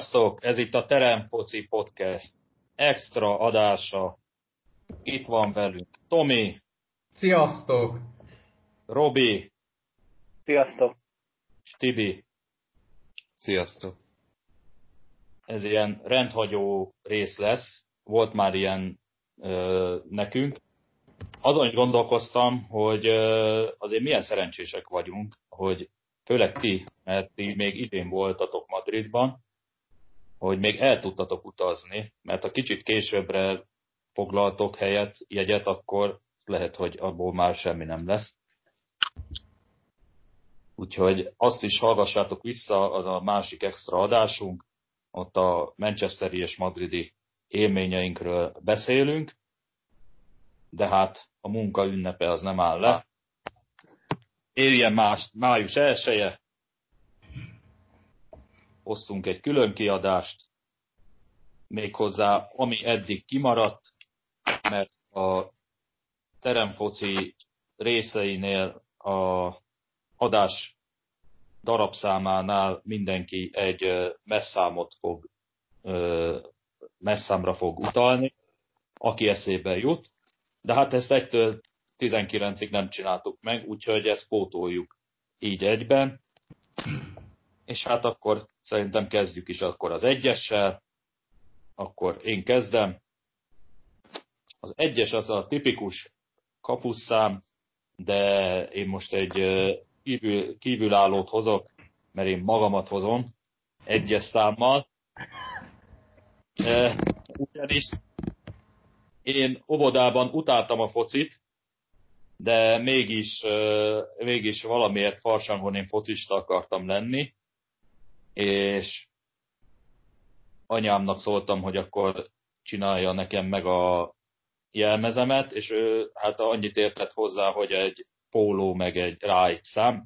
Sziasztok! Ez itt a Terem Foci Podcast extra adása. Itt van velünk Tomi. Sziasztok! Robi. Sziasztok! Tibi. Sziasztok! Ez ilyen rendhagyó rész lesz. Volt már ilyen ö, nekünk. Azon is gondolkoztam, hogy ö, azért milyen szerencsések vagyunk, hogy főleg ti, mert ti még idén voltatok Madridban, hogy még el tudtatok utazni, mert ha kicsit későbbre foglaltok helyet, jegyet, akkor lehet, hogy abból már semmi nem lesz. Úgyhogy azt is hallgassátok vissza, az a másik extra adásunk, ott a Manchesteri és Madridi élményeinkről beszélünk, de hát a munka ünnepe az nem áll le. Éljen más, május 1 hoztunk egy külön kiadást, méghozzá ami eddig kimaradt, mert a teremfoci részeinél a adás darabszámánál mindenki egy messzámot fog, messzámra fog utalni, aki eszébe jut, de hát ezt egytől 19-ig nem csináltuk meg, úgyhogy ezt pótoljuk így egyben. És hát akkor szerintem kezdjük is akkor az egyessel. Akkor én kezdem. Az egyes az a tipikus kapuszszám, de én most egy kívül, kívülállót hozok, mert én magamat hozom egyes számmal. Ugyanis én óvodában utáltam a focit, de mégis, mégis valamiért farsangon én focista akartam lenni, és anyámnak szóltam, hogy akkor csinálja nekem meg a jelmezemet, és ő hát annyit értett hozzá, hogy egy póló meg egy rájt szám.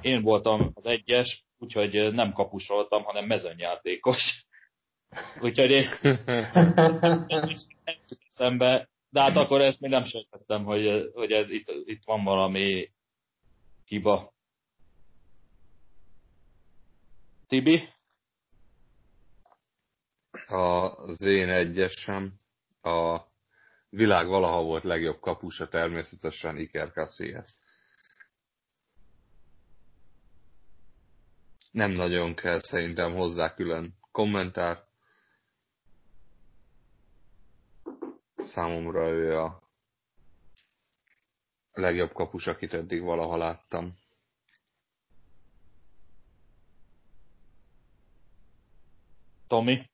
Én voltam az egyes, úgyhogy nem kapusoltam, hanem mezőnyjátékos. Úgyhogy én szembe, de hát akkor ezt még nem sejtettem, hogy, hogy ez itt, itt van valami hiba. Tibi? Az én egyesem a világ valaha volt legjobb kapusa természetesen Iker Casillas. Nem nagyon kell szerintem hozzá külön kommentár. Számomra ő a legjobb kapus, akit eddig valaha láttam. Tomi?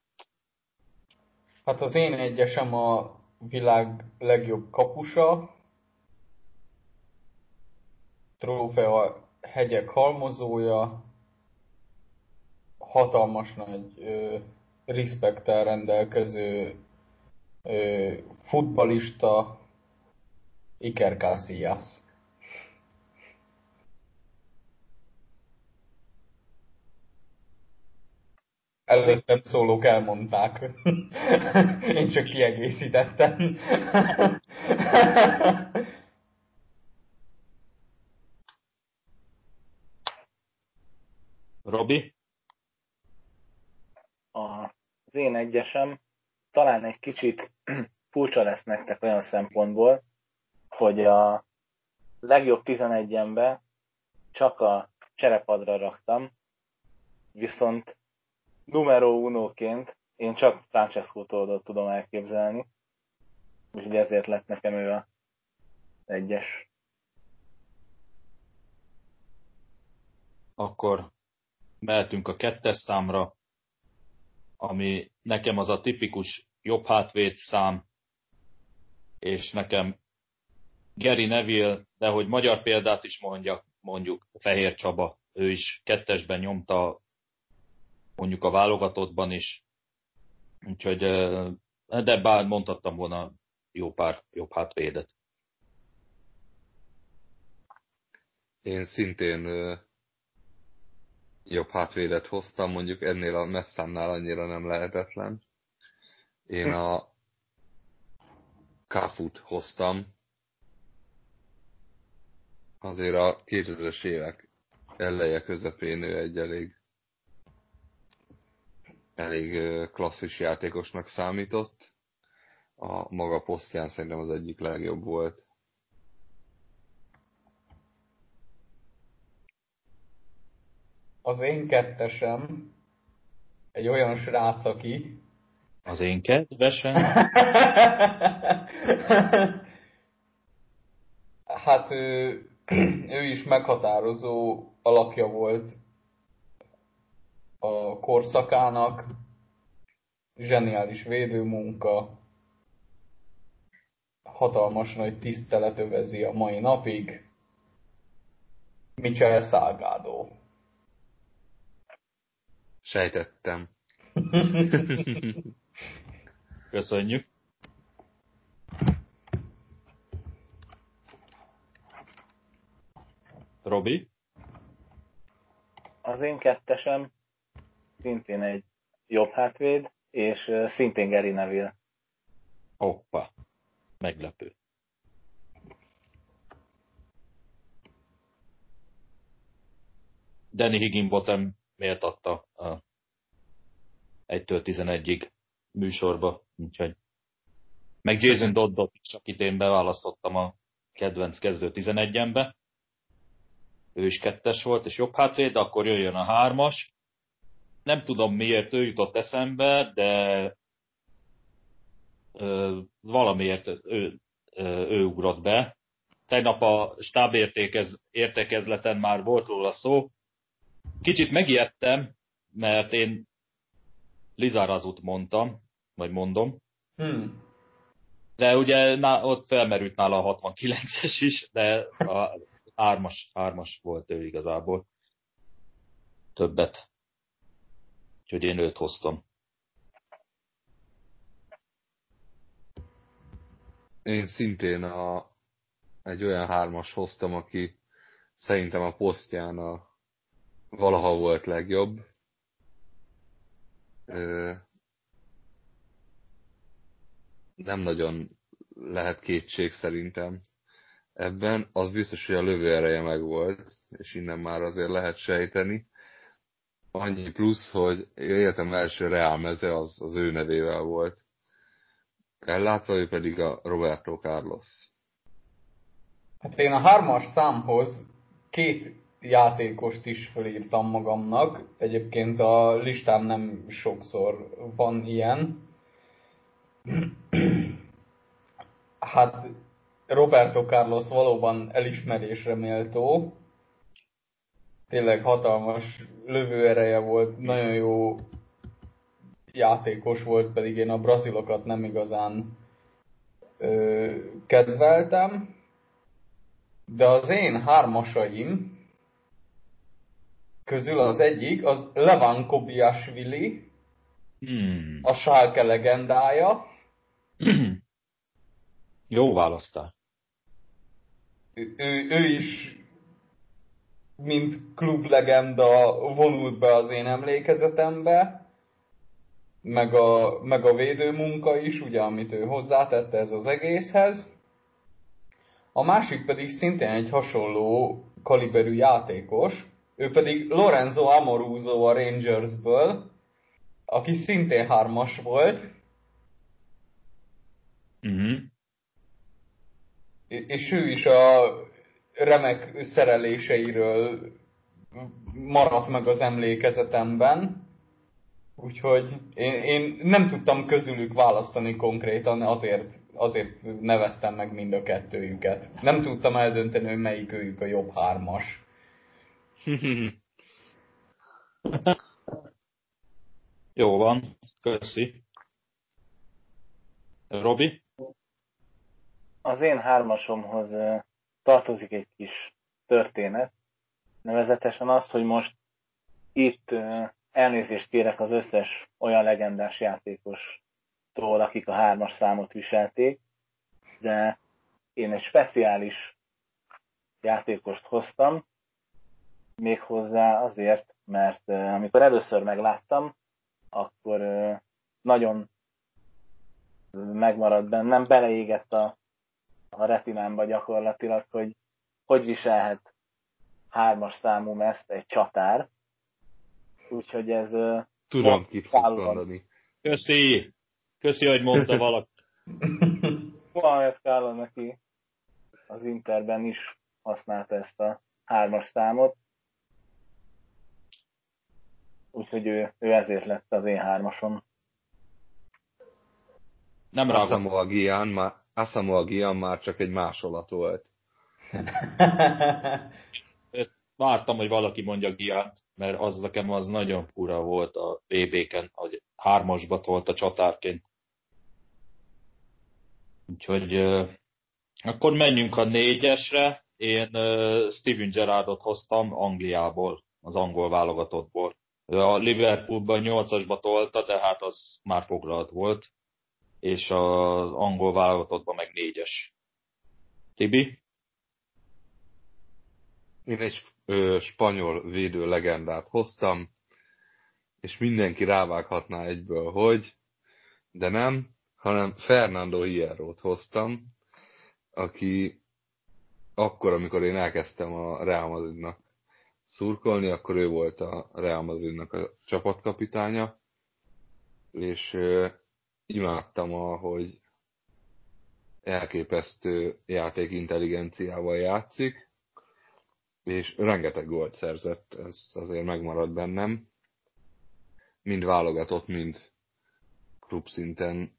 Hát az én egyesem a világ legjobb kapusa. Trófea hegyek halmozója. Hatalmas nagy ö, respektel rendelkező ö, futbalista Iker Casillas. Előttem szólók elmondták. Én csak kiegészítettem. Robi? Az én egyesem talán egy kicsit furcsa lesz nektek olyan szempontból, hogy a legjobb 11-embe csak a cserepadra raktam, viszont numero unóként én csak Francesco Toldot tudom elképzelni, úgyhogy ezért lett nekem ő a egyes. Akkor mehetünk a kettes számra, ami nekem az a tipikus jobb hátvéd szám, és nekem Geri Neville, de hogy magyar példát is mondjak, mondjuk Fehér Csaba, ő is kettesben nyomta mondjuk a válogatottban is. Úgyhogy, de bár mondhattam volna jó pár jobb hátvédet. Én szintén jobb hátvédet hoztam, mondjuk ennél a messzámnál annyira nem lehetetlen. Én a Kafut hoztam. Azért a 2000-es évek eleje közepén ő egy elég elég klasszis játékosnak számított. A maga posztján szerintem az egyik legjobb volt. Az én kettesem egy olyan srác, aki... Az én kedvesem? hát ő, ő is meghatározó alakja volt a korszakának, zseniális védőmunka, hatalmas nagy tisztelet övezi a mai napig. Michael Salgado. Sejtettem. Köszönjük. Robi? Az én kettesem szintén egy jobb hátvéd, és szintén Gary Neville. Hoppa. Meglepő. Danny Higginbottom méltatta a 1-től 11-ig műsorba, úgyhogy meg Jason Doddot is, akit én beválasztottam a kedvenc kezdő 11-embe. Ő is kettes volt, és jobb hátvéd, akkor jöjjön a hármas. Nem tudom miért ő jutott eszembe, de ö, valamiért ő, ő, ő ugrott be. Tegnap a stáb értekezleten már volt róla szó, Kicsit megijedtem, mert én Lizarazut mondtam, vagy mondom. Hmm. De ugye ná, ott felmerült nála a 69-es is, de a hármas, hármas volt ő igazából. Többet. Úgyhogy én őt hoztam. Én szintén a, egy olyan hármas hoztam, aki szerintem a posztján a valaha volt legjobb. Nem nagyon lehet kétség szerintem ebben. Az biztos, hogy a lövő ereje meg volt, és innen már azért lehet sejteni. Annyi plusz, hogy életem első reál meze az, az ő nevével volt. Ellátva ő pedig a Roberto Carlos. Hát én a hármas számhoz két játékost is felírtam magamnak. Egyébként a listán nem sokszor van ilyen. Hát Roberto Carlos valóban elismerésre méltó. Tényleg hatalmas lövőereje volt, nagyon jó játékos volt, pedig én a brazilokat nem igazán ö, kedveltem. De az én hármasaim, közül az egyik, az Levan Kobiasvili, hmm. a Schalke legendája. Jó választás. Ő, ő, ő is, mint klublegenda vonult be az én emlékezetembe, meg a, meg a védőmunka is, ugye, amit ő hozzátette ez az egészhez. A másik pedig szintén egy hasonló kaliberű játékos, ő pedig Lorenzo Amoruso a Rangersből, aki szintén hármas volt. Uh-huh. És ő is a remek szereléseiről maradt meg az emlékezetemben. Úgyhogy én, én nem tudtam közülük választani konkrétan, azért, azért neveztem meg mind a kettőjüket. Nem tudtam eldönteni, hogy melyik őjük a jobb hármas. Jó van, köszi. Robi? Az én hármasomhoz tartozik egy kis történet, nevezetesen az, hogy most itt elnézést kérek az összes olyan legendás játékostól, akik a hármas számot viselték, de én egy speciális játékost hoztam, Méghozzá azért, mert amikor először megláttam, akkor nagyon megmaradt bennem, beleégett a, a retinámba gyakorlatilag, hogy hogy viselhet hármas számú ezt egy csatár. Úgyhogy ez Tudom, kit fogsz mondani. Köszi! Köszi, hogy mondta valaki. Mohamed Kálon neki az Interben is használta ezt a hármas számot. Úgyhogy ő, ő ezért lett az én hármason. Nem Asamoah Gyan már, Asamoah Gyan már csak egy másolat volt. Vártam, hogy valaki mondja Giant, mert az nekem az nagyon fura volt a BB-ken, hogy hármasba tolt a csatárként. Úgyhogy akkor menjünk a négyesre. Én uh, Steven Gerrardot hoztam Angliából, az angol válogatottból. A Liverpoolban nyolcasba tolta, de hát az már foglalt volt. És az angol válogatottban meg négyes. Tibi? Én egy ö, spanyol védő legendát hoztam, és mindenki rávághatná egyből, hogy, de nem, hanem Fernando Hierro-t hoztam, aki akkor, amikor én elkezdtem a Real Madridnak szurkolni, akkor ő volt a Real Madridnak a csapatkapitánya, és imádtam, ahogy elképesztő játékintelligenciával játszik, és rengeteg gólt szerzett, ez azért megmaradt bennem. Mind válogatott, mind klubszinten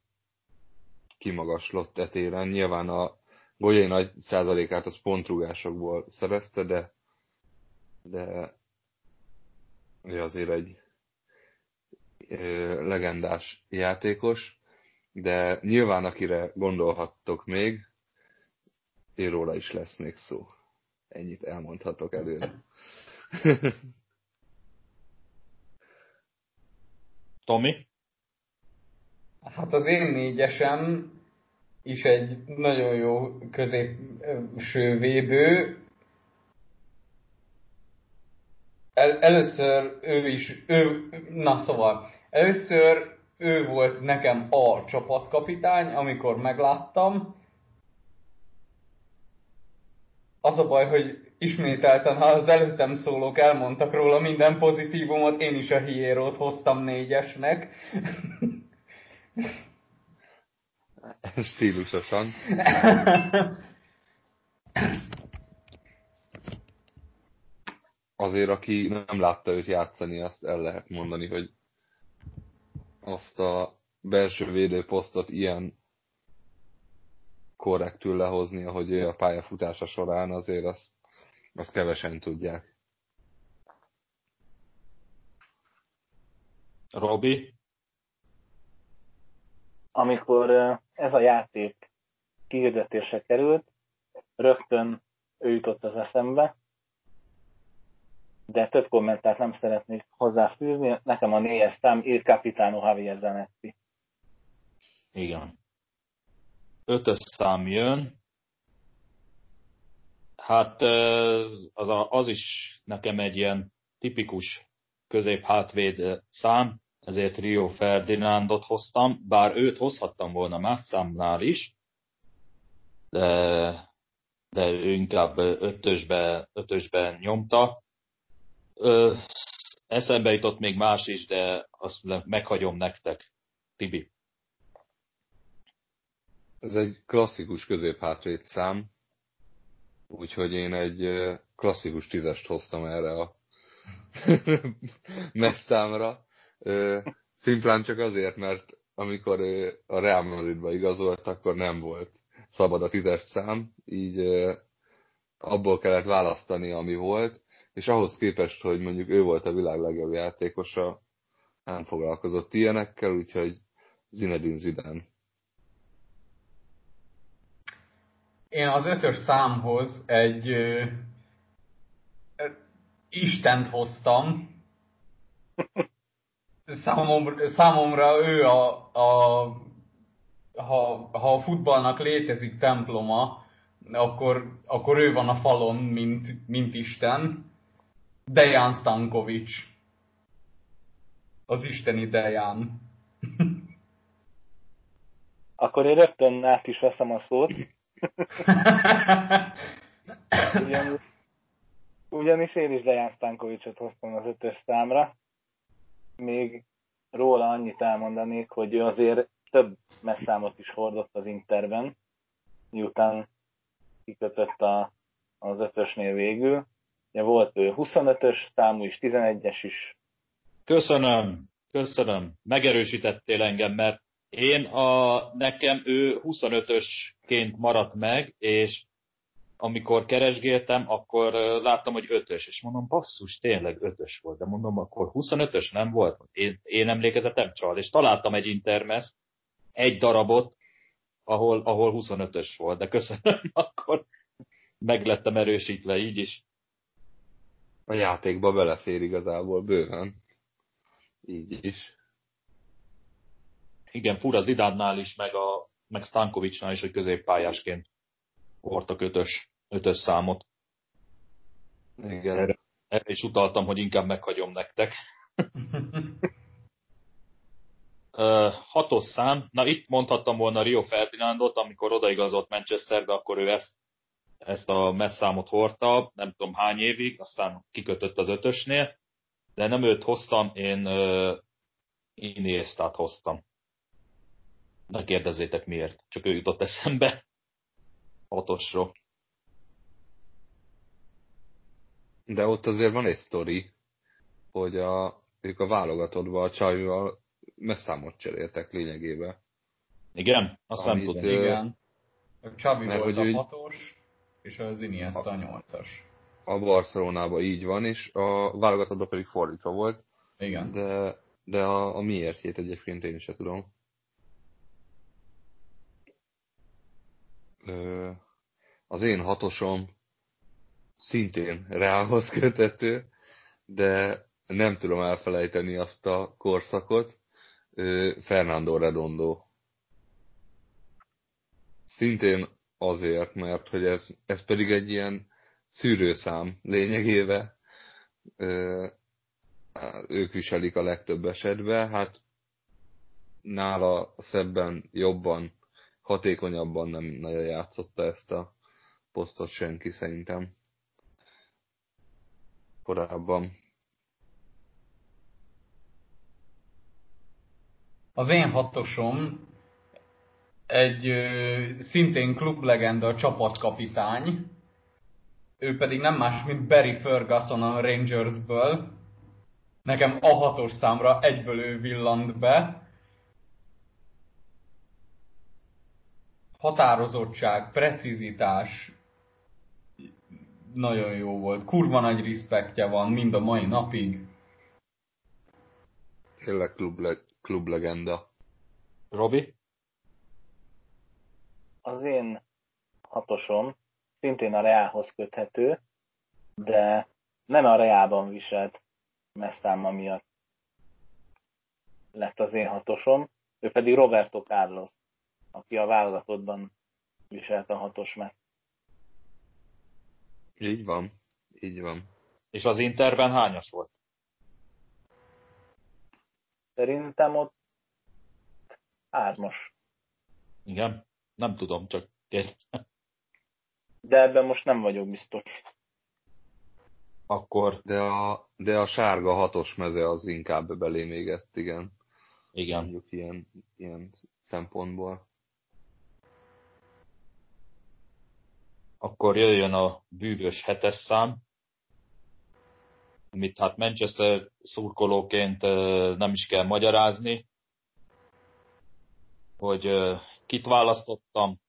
kimagaslott etéren. Nyilván a golyai nagy százalékát az pontrugásokból szerezte, de, de ő azért egy legendás játékos, de nyilván akire gondolhattok még, őróla is lesz még szó. Ennyit elmondhatok előre. Tomi? Hát az én négyesem is egy nagyon jó középső védő. El, először ő is, ő, na szóval, először ő volt nekem a csapatkapitány, amikor megláttam, az a baj, hogy ismételten, ha az előttem szólók elmondtak róla minden pozitívumot, én is a hiérót hoztam négyesnek. Stílusosan. Azért, aki nem látta őt játszani, azt el lehet mondani, hogy azt a belső védőposztot ilyen korrektül lehozni, ahogy ő a pályafutása során, azért azt, azt kevesen tudják. Robi? Amikor ez a játék kihirdetése került, rögtön ő jutott az eszembe, de több kommentárt nem szeretnék hozzáfűzni. Nekem a négyes szám Il Capitano Javier Zanetti. Igen ötös szám jön. Hát az, a, az is nekem egy ilyen tipikus közép-hátvéd szám, ezért Rio Ferdinandot hoztam, bár őt hozhattam volna más számnál is, de, de ő inkább ötösbe, ötösben nyomta. Ö, eszembe jutott még más is, de azt meghagyom nektek. Tibi. Ez egy klasszikus középhátvéd szám, úgyhogy én egy klasszikus tízest hoztam erre a messzámra. Szimplán csak azért, mert amikor a Real Madridba igazolt, akkor nem volt szabad a tízes szám, így abból kellett választani, ami volt, és ahhoz képest, hogy mondjuk ő volt a világ legjobb játékosa, nem foglalkozott ilyenekkel, úgyhogy Zinedine Zidane Én az ötös számhoz egy ö, Istent hoztam. Számomra, számomra ő a, a ha, ha a futballnak létezik temploma, akkor, akkor ő van a falon, mint, mint Isten. Dejan Stankovic. Az isteni Dejan. akkor én rögtön át is veszem a szót. ugyanis, ugyanis én is Dejan Stankovicsot hoztam az ötös számra. Még róla annyit elmondanék, hogy ő azért több messzámot is hordott az Interben, miután kikötött a, az ötösnél végül. Ugye volt ő 25-ös számú is, 11-es is. Köszönöm, köszönöm. Megerősítettél engem, mert én a, nekem ő 25-ösként maradt meg, és amikor keresgéltem, akkor láttam, hogy ötös, és mondom, basszus, tényleg ötös volt, de mondom, akkor 25-ös nem volt? Én, én emlékezetem csal, és találtam egy intermeszt, egy darabot, ahol, ahol 25-ös volt, de köszönöm, akkor meglettem erősítve így is. A játékba belefér igazából bőven. Így is. Igen, fura Zidánnál is, meg, a, meg Stankovicsnál is, hogy középpályásként hordtak ötös, ötös számot. Igen. Erre, erre is utaltam, hogy inkább meghagyom nektek. hatos szám, na itt mondhattam volna Rio Ferdinandot, amikor odaigazolt Manchesterbe, akkor ő ezt, ezt a messzámot hordta, nem tudom hány évig, aztán kikötött az ötösnél, de nem őt hoztam, én uh, Iniestát hoztam. Ne kérdezzétek miért, csak ő jutott eszembe hatosról. De ott azért van egy sztori, hogy a, ők a válogatottban a csajval messzámot cseréltek lényegében. Igen? Azt nem tudom. Igen. Csabi Mert volt hogy a hatos, és az Iniesta a nyolcas. A Barcelonában így van, és a válogatottban pedig fordítva volt, Igen. de, de a, a miértjét egyébként én sem tudom. Ö, az én hatosom szintén Reálhoz kötető, de nem tudom elfelejteni azt a korszakot. Ö, Fernando Redondo. Szintén azért, mert hogy ez, ez pedig egy ilyen szűrőszám lényegébe. Ö, ők viselik a legtöbb esetben, hát nála szebben, jobban, hatékonyabban nem nagyon játszotta ezt a posztot senki szerintem. Korábban. Az én hatosom egy szintén klublegenda csapatkapitány, ő pedig nem más, mint Barry Ferguson a Rangersből. Nekem a hatos számra egyből ő villant be. Határozottság, precizitás, nagyon jó volt. Kurva nagy respektje van mind a mai napig. Tényleg kluble, klublegenda. Robi? Az én hatosom szintén a Reálhoz köthető, de nem a Reálban viselt mesztáma miatt lett az én hatosom, ő pedig Roberto Carlos, aki a válogatottban viselte a hatos meszt. Így van. Így van. És az Interben hányas volt? Szerintem ott hármas. Igen? Nem tudom, csak kérdezem. De ebben most nem vagyok biztos. Akkor De a, de a sárga hatos meze az inkább belé mégett, igen. igen. Mondjuk ilyen, ilyen szempontból. Akkor jöjjön a bűvös hetes szám, amit hát Manchester szurkolóként nem is kell magyarázni, hogy kit választottam,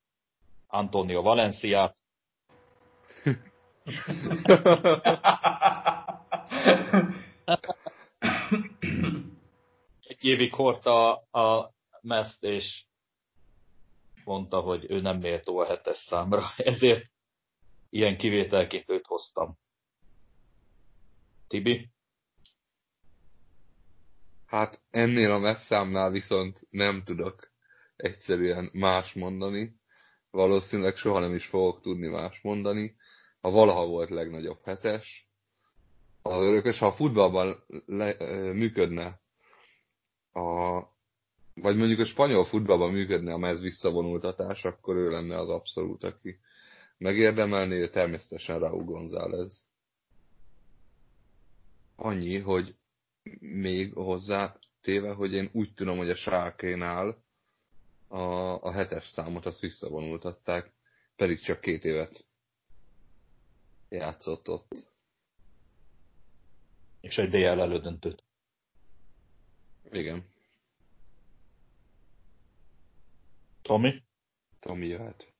Antonio Valenciát, egy évig hordta a meszt, és mondta, hogy ő nem méltó a hetes számra, ezért ilyen kivételként őt hoztam. Tibi? Hát ennél a messzámnál viszont nem tudok egyszerűen más mondani. Valószínűleg soha nem is fogok tudni más mondani. Ha valaha volt legnagyobb hetes, az örökös, ha a futballban le, működne a, vagy mondjuk a spanyol futballban működne a mez visszavonultatás, akkor ő lenne az abszolút, aki megérdemelné, természetesen Raúl González. Annyi, hogy még hozzá téve, hogy én úgy tudom, hogy a sárkénál a, a hetes számot azt visszavonultatták, pedig csak két évet játszott ott. És egy DL elődöntőt. Igen, Tomi? Tomi jöhet.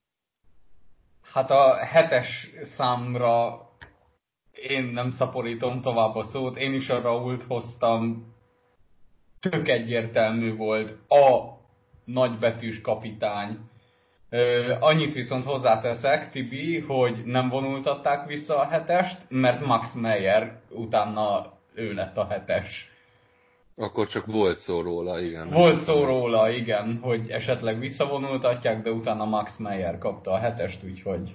Hát a hetes számra én nem szaporítom tovább a szót, én is a Rault hoztam, tök egyértelmű volt, a nagybetűs kapitány. Ö, annyit viszont hozzáteszek, Tibi, hogy nem vonultatták vissza a hetest, mert Max Meyer utána ő lett a hetes. Akkor csak volt szó róla, igen. Volt szó róla, igen, hogy esetleg visszavonultatják, de utána Max Meyer kapta a hetest, úgyhogy...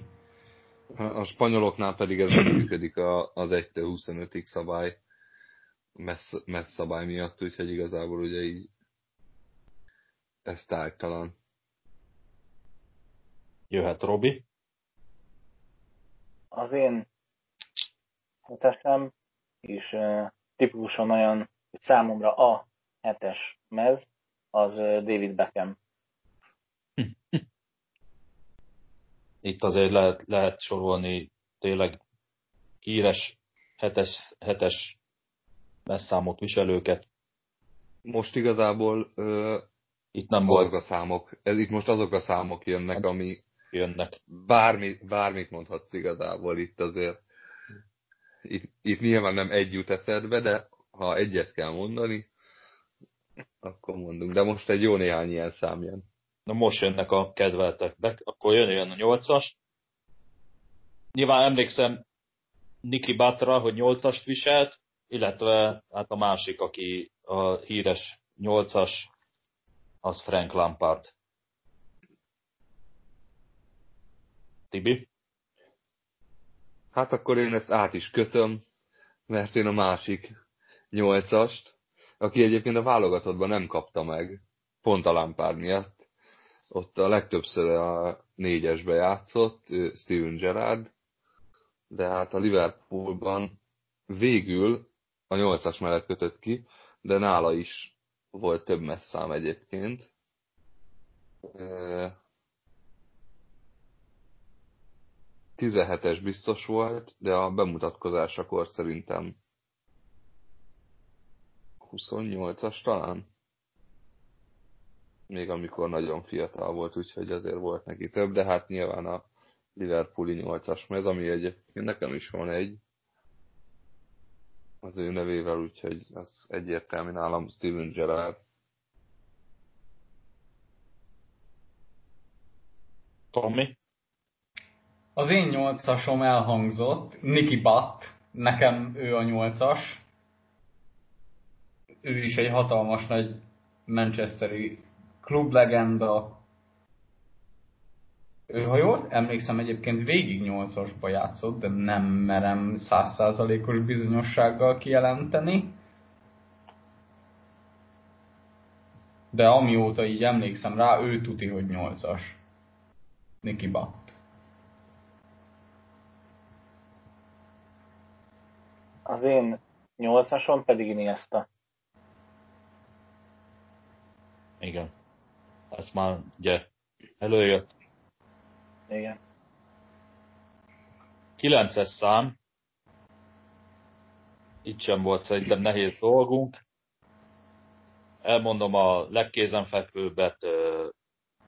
A spanyoloknál pedig ez nem működik a, az 1-25-ig szabály, messz, messz szabály miatt, úgyhogy igazából ugye így ez tárgytalan. Jöhet Robi. Az én hetesem is uh, tipikusan olyan, hogy számomra a hetes mez, az uh, David Beckham. Itt azért lehet, lehet sorolni tényleg híres hetes, hetes messzámot viselőket. Most igazából ö, Itt nem azok volt a számok, ez itt most azok a számok jönnek, ami jönnek. bármi, bármit mondhatsz igazából itt azért. Itt, itt nyilván nem egy jut eszedbe, de ha egyet kell mondani, akkor mondunk. De most egy jó néhány ilyen szám jön. Na most jönnek a kedveltek be, akkor jön, jön a nyolcas. Nyilván emlékszem Niki Batra, hogy nyolcast viselt, illetve hát a másik, aki a híres nyolcas, az Frank Lampard. Tibi? Hát akkor én ezt át is kötöm, mert én a másik nyolcast, aki egyébként a válogatottban nem kapta meg, pont a Lampard miatt. Ott a legtöbbször a négyesbe játszott, ő Steven Gerrard, de hát a Liverpoolban végül a nyolcas mellett kötött ki, de nála is volt több messzám egyébként. Ö, 17-es biztos volt, de a bemutatkozásakor szerintem 28-as talán. Még amikor nagyon fiatal volt, úgyhogy azért volt neki több, de hát nyilván a Liverpooli 8-as mez, ami egyébként nekem is van egy az ő nevével, úgyhogy az egyértelmű nálam Steven Gerrard. Tommy? Az én nyolcasom elhangzott, Nicky Butt, nekem ő a nyolcas. Ő is egy hatalmas nagy Manchesteri klublegenda. Ő, ha jól emlékszem, egyébként végig nyolcasba játszott, de nem merem százszázalékos bizonyossággal kijelenteni. De amióta így emlékszem rá, ő tuti, hogy nyolcas. Nicky Butt. Az én nyolcasom pedig Iniesta. Igen. Ez már ugye előjött. Igen. 9-es szám. Itt sem volt szerintem nehéz dolgunk. Elmondom a legkézenfekvőbbet,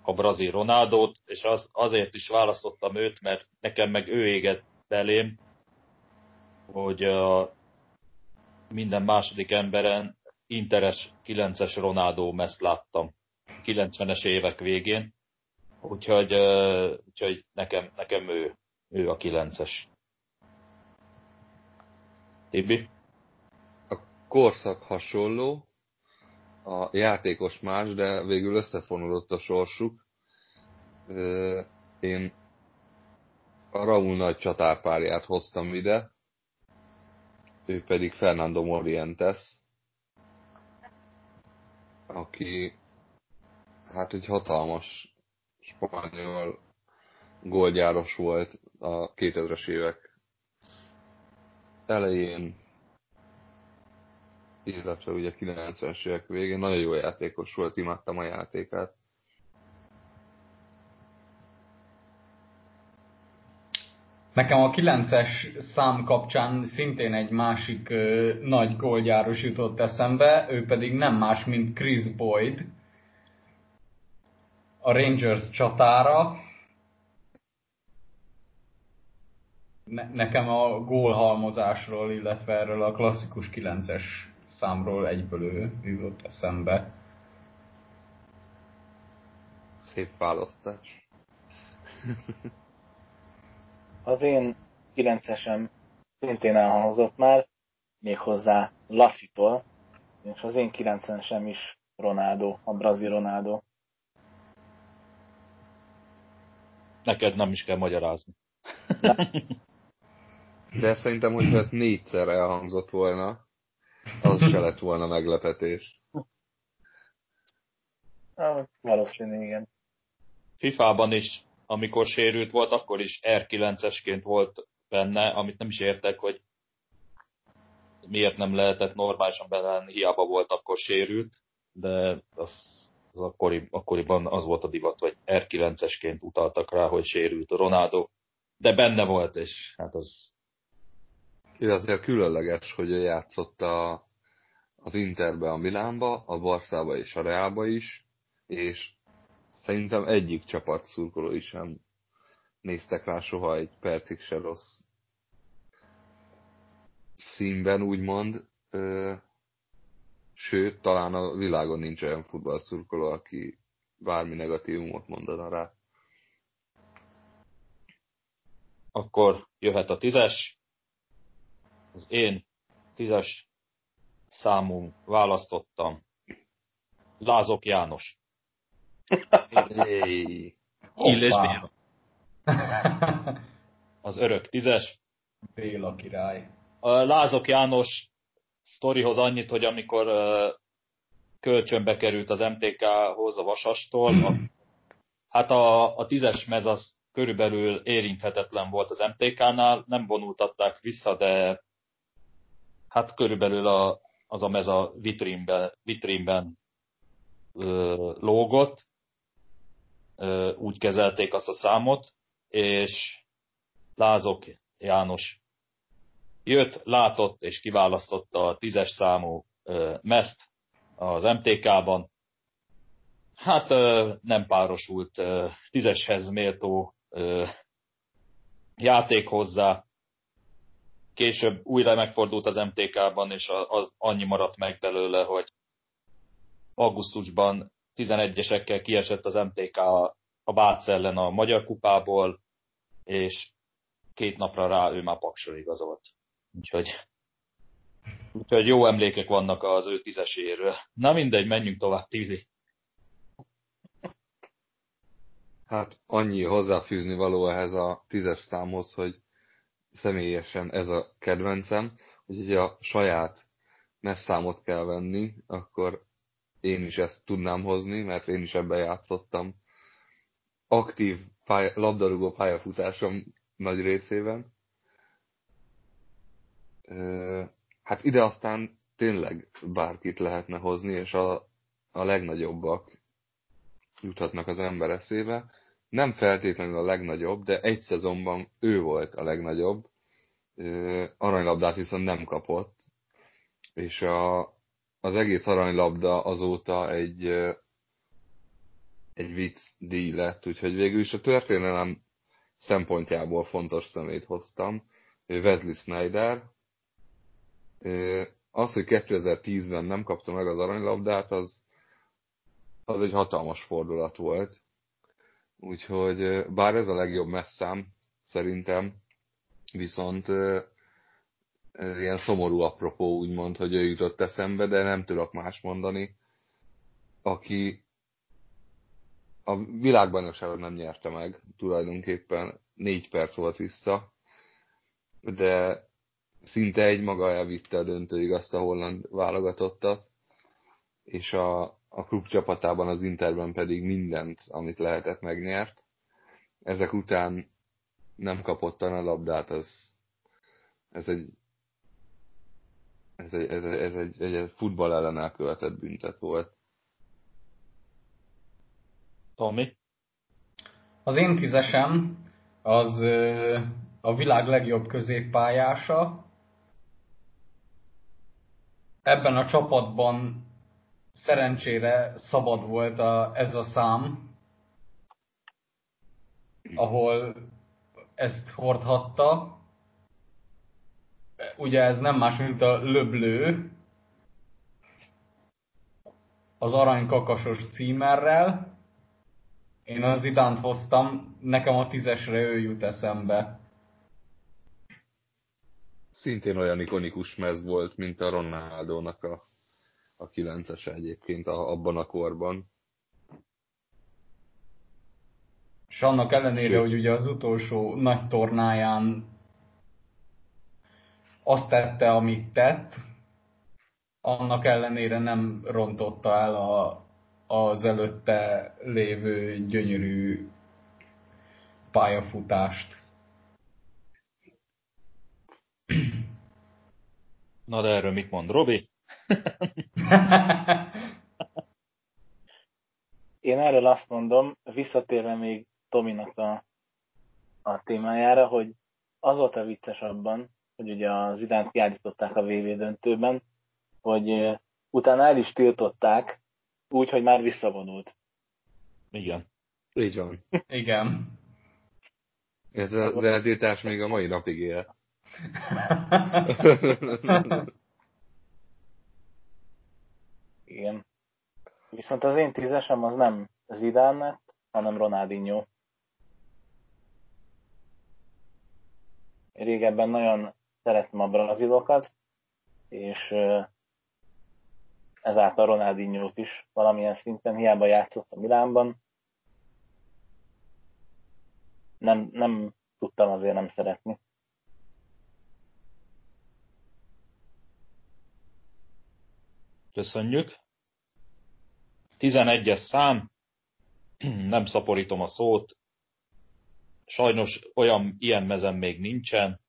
a brazil Ronaldót, és az, azért is választottam őt, mert nekem meg ő égett belém, hogy a minden második emberen interes 9-es Ronaldo meszt láttam 90-es évek végén, úgyhogy, úgyhogy nekem, nekem ő, ő a 9-es. Tibi? A korszak hasonló, a játékos más, de végül összefonódott a sorsuk. Én a Raúl nagy csatárpárját hoztam ide, ő pedig Fernando Morientes, aki hát egy hatalmas spanyol gólgyáros volt a 2000-es évek elején, illetve ugye 90-es évek végén. Nagyon jó játékos volt, imádtam a játékát. Nekem a 9-es szám kapcsán szintén egy másik ö, nagy gólgyáros jutott eszembe, ő pedig nem más, mint Chris Boyd. A Rangers csatára. Ne, nekem a gólhalmozásról, illetve erről a klasszikus 9-es számról egyből ő jutott eszembe. Szép választás. Az én 9-esem szintén elhangzott már, méghozzá Lassitól, és az én 90-esem is Ronaldo, a brazil Ronaldo. Neked nem is kell magyarázni. De szerintem, hogyha ez négyszer elhangzott volna, az se lett volna meglepetés. Ah, valószínű, igen. FIFA-ban is, amikor sérült volt, akkor is R9-esként volt benne, amit nem is értek, hogy miért nem lehetett normálisan benne, hiába volt akkor sérült, de az, az akkori, akkoriban az volt a divat, hogy R9-esként utaltak rá, hogy sérült Ronaldo, de benne volt, és hát az Ő azért különleges, hogy ő játszott a, az Interbe, a Milánba, a Barszába és a Realba is, és szerintem egyik csapat szurkolói sem néztek rá soha egy percig se rossz színben, úgymond. Ö, sőt, talán a világon nincs olyan futballszurkoló, aki bármi negatívumot mondana rá. akkor jöhet a tízes. Az én tízes számú választottam. Lázok János. Hey. Ill és Hoppá. Béla. Az örök tízes. Béla király. A Lázok János sztorihoz annyit, hogy amikor kölcsönbe került az MTK-hoz a Vasastól, a, hát a, a tízes mez az körülbelül érinthetetlen volt az MTK-nál, nem vonultatták vissza, de hát körülbelül a, az a mez a vitrínben, vitrínben ö, lógott, ö, úgy kezelték azt a számot, és Lázok János jött, látott és kiválasztotta a tízes számú meszt az MTK-ban. Hát nem párosult tízeshez méltó játék hozzá. Később újra megfordult az MTK-ban, és az annyi maradt meg belőle, hogy augusztusban 11-esekkel kiesett az MTK a, Bác ellen a Magyar Kupából, és két napra rá ő már Paksra igazolt. Úgyhogy, úgyhogy jó emlékek vannak az ő tízeséről. Na mindegy, menjünk tovább, Tili. Hát annyi hozzáfűzni való ehhez a tízes számhoz, hogy személyesen ez a kedvencem, hogy a saját messzámot kell venni, akkor én is ezt tudnám hozni, mert én is ebben játszottam. Aktív pálya, labdarúgó pályafutásom nagy részében. Hát ide aztán tényleg bárkit lehetne hozni, és a, a legnagyobbak juthatnak az ember eszébe. Nem feltétlenül a legnagyobb, de egy szezonban ő volt a legnagyobb. Aranylabdát viszont nem kapott, és a, az egész aranylabda azóta egy, egy vicc díj lett, úgyhogy végül is a történelem szempontjából fontos szemét hoztam. Wesley Snyder. Az, hogy 2010-ben nem kapta meg az aranylabdát, az, az egy hatalmas fordulat volt. Úgyhogy bár ez a legjobb messzám, szerintem, viszont ilyen szomorú apropó, úgymond, hogy ő jutott eszembe, de nem tudok más mondani, aki a világbajnokságot nem nyerte meg, tulajdonképpen négy perc volt vissza, de szinte egy maga elvitte a döntőig azt a holland válogatottat, és a, a klub csapatában, az Interben pedig mindent, amit lehetett megnyert. Ezek után nem kapott a labdát, az, ez egy Ez egy, ez, egy, ez egy, egy, egy futball ellen elkövetett büntet volt. Tommy? Az én tízesem az a világ legjobb középpályása. Ebben a csapatban szerencsére szabad volt a, ez a szám, ahol ezt hordhatta. Ugye ez nem más, mint a löblő, az aranykakasos címerrel. Én az idánt hoztam, nekem a tízesre ő jut eszembe. Szintén olyan ikonikus mez volt, mint a Ronaldo-nak a, a 9-es egyébként a, abban a korban. És annak ellenére, Sőt. hogy ugye az utolsó nagy tornáján azt tette, amit tett, annak ellenére nem rontotta el a, az előtte lévő gyönyörű pályafutást. Na de erről mit mond Robi? Én erről azt mondom, visszatérve még Tominak a, a témájára, hogy az volt a vicces abban, hogy ugye az iránt kiállították a VV döntőben, hogy utána el is tiltották, úgy, hogy már visszavonult. Igen. Így van. Igen. Ez a eltiltás még a mai napig él. Igen. Viszont az én tízesem az nem Zidane hanem Ronaldinho. Régebben nagyon szerettem a brazilokat, és ezáltal ronaldinho is valamilyen szinten, hiába játszott a Milánban. Nem, nem tudtam azért nem szeretni. Köszönjük. 11-es szám, nem szaporítom a szót, sajnos olyan ilyen mezem még nincsen,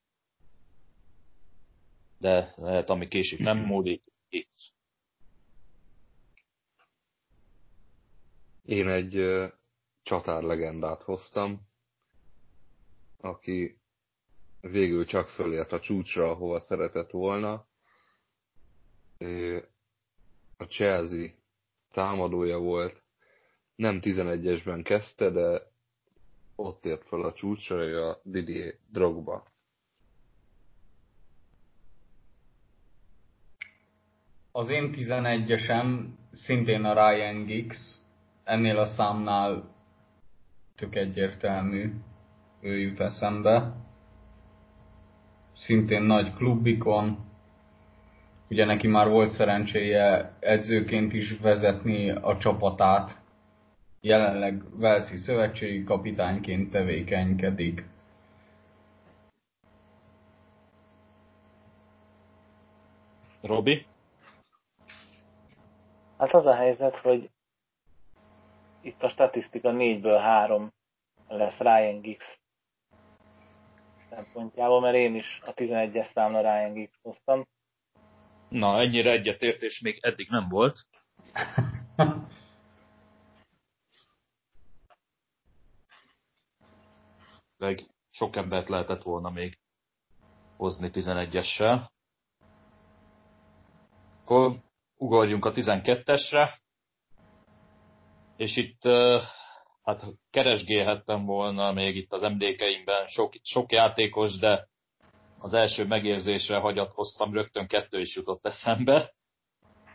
de lehet, ami késik nem múlik, itt. Én egy uh, csatárlegendát hoztam, aki végül csak fölért a csúcsra, ahova szeretett volna. A Chelsea támadója volt, nem 11-esben kezdte, de ott ért fel a csúcsra, a Didier Drogba. Az én 11-esem szintén a Ryan Giggs, ennél a számnál tök egyértelmű, ő jut eszembe. Szintén nagy klubikon, ugye neki már volt szerencséje edzőként is vezetni a csapatát, jelenleg Velszi szövetségi kapitányként tevékenykedik. Robi? Hát az a helyzet, hogy itt a statisztika 4-ből 3 lesz Ryan Giggs szempontjából, mert én is a 11-es számra Ryan Giggs hoztam. Na, ennyire egyetértés még eddig nem volt. Meg sok embert lehetett volna még hozni 11-essel. Akkor ugorjunk a 12-esre és itt hát keresgélhettem volna még itt az MDK-imben sok, sok játékos, de az első megérzésre hagyatkoztam, rögtön kettő is jutott eszembe.